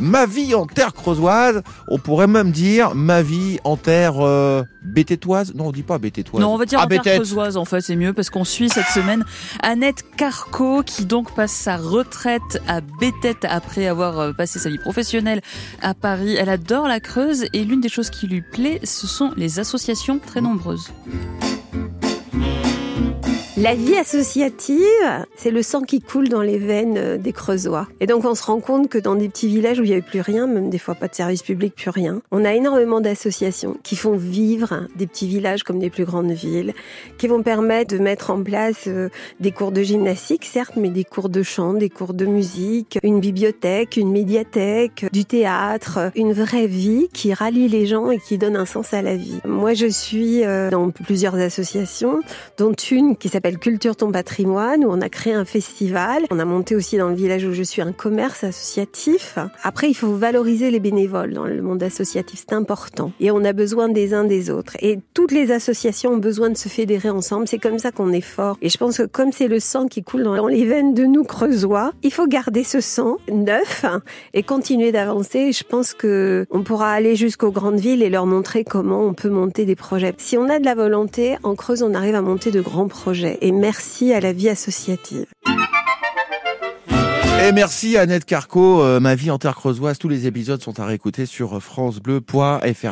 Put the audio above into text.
Ma vie en terre creusoise. On pourrait même dire ma vie en terre euh, bététoise. Non, on dit pas bététoise. Non, on va dire Ah, en terre creusoise, en fait, c'est mieux parce qu'on suit cette semaine Annette Carco qui donc passe sa retraite à Bétette après avoir euh, passé sa vie professionnelle à Paris. Elle adore la Creuse et l'une des choses qui lui plaît, ce sont les associations très nombreuses. La vie associative, c'est le sang qui coule dans les veines euh, des Creusois. Et donc on se rend compte que dans des petits villages où il n'y avait plus rien, même des fois pas de service public, plus rien, on a énormément d'associations qui font vivre des petits villages comme des plus grandes villes, qui vont permettre de mettre en place euh, des cours de gymnastique, certes, mais des cours de chant, des cours de musique, une bibliothèque, une médiathèque, du théâtre, une vraie vie qui rallie les gens et qui donne un sens à la vie. Moi, je suis euh, dans plusieurs associations, dont une qui s'appelle Culture ton patrimoine, où on a créé un festival. On a monté aussi dans le village où je suis un commerce associatif. Après, il faut valoriser les bénévoles dans le monde associatif, c'est important. Et on a besoin des uns des autres. Et toutes les associations ont besoin de se fédérer ensemble. C'est comme ça qu'on est fort. Et je pense que comme c'est le sang qui coule dans les veines de nous creusois, il faut garder ce sang neuf et continuer d'avancer. Je pense que on pourra aller jusqu'aux grandes villes et leur montrer comment on peut monter des projets. Si on a de la volonté, en Creuse, on arrive à monter de grands projets. Et merci à la vie associative. Et merci Annette Carco, euh, ma vie en terre creusoise. Tous les épisodes sont à réécouter sur francebleu.fr.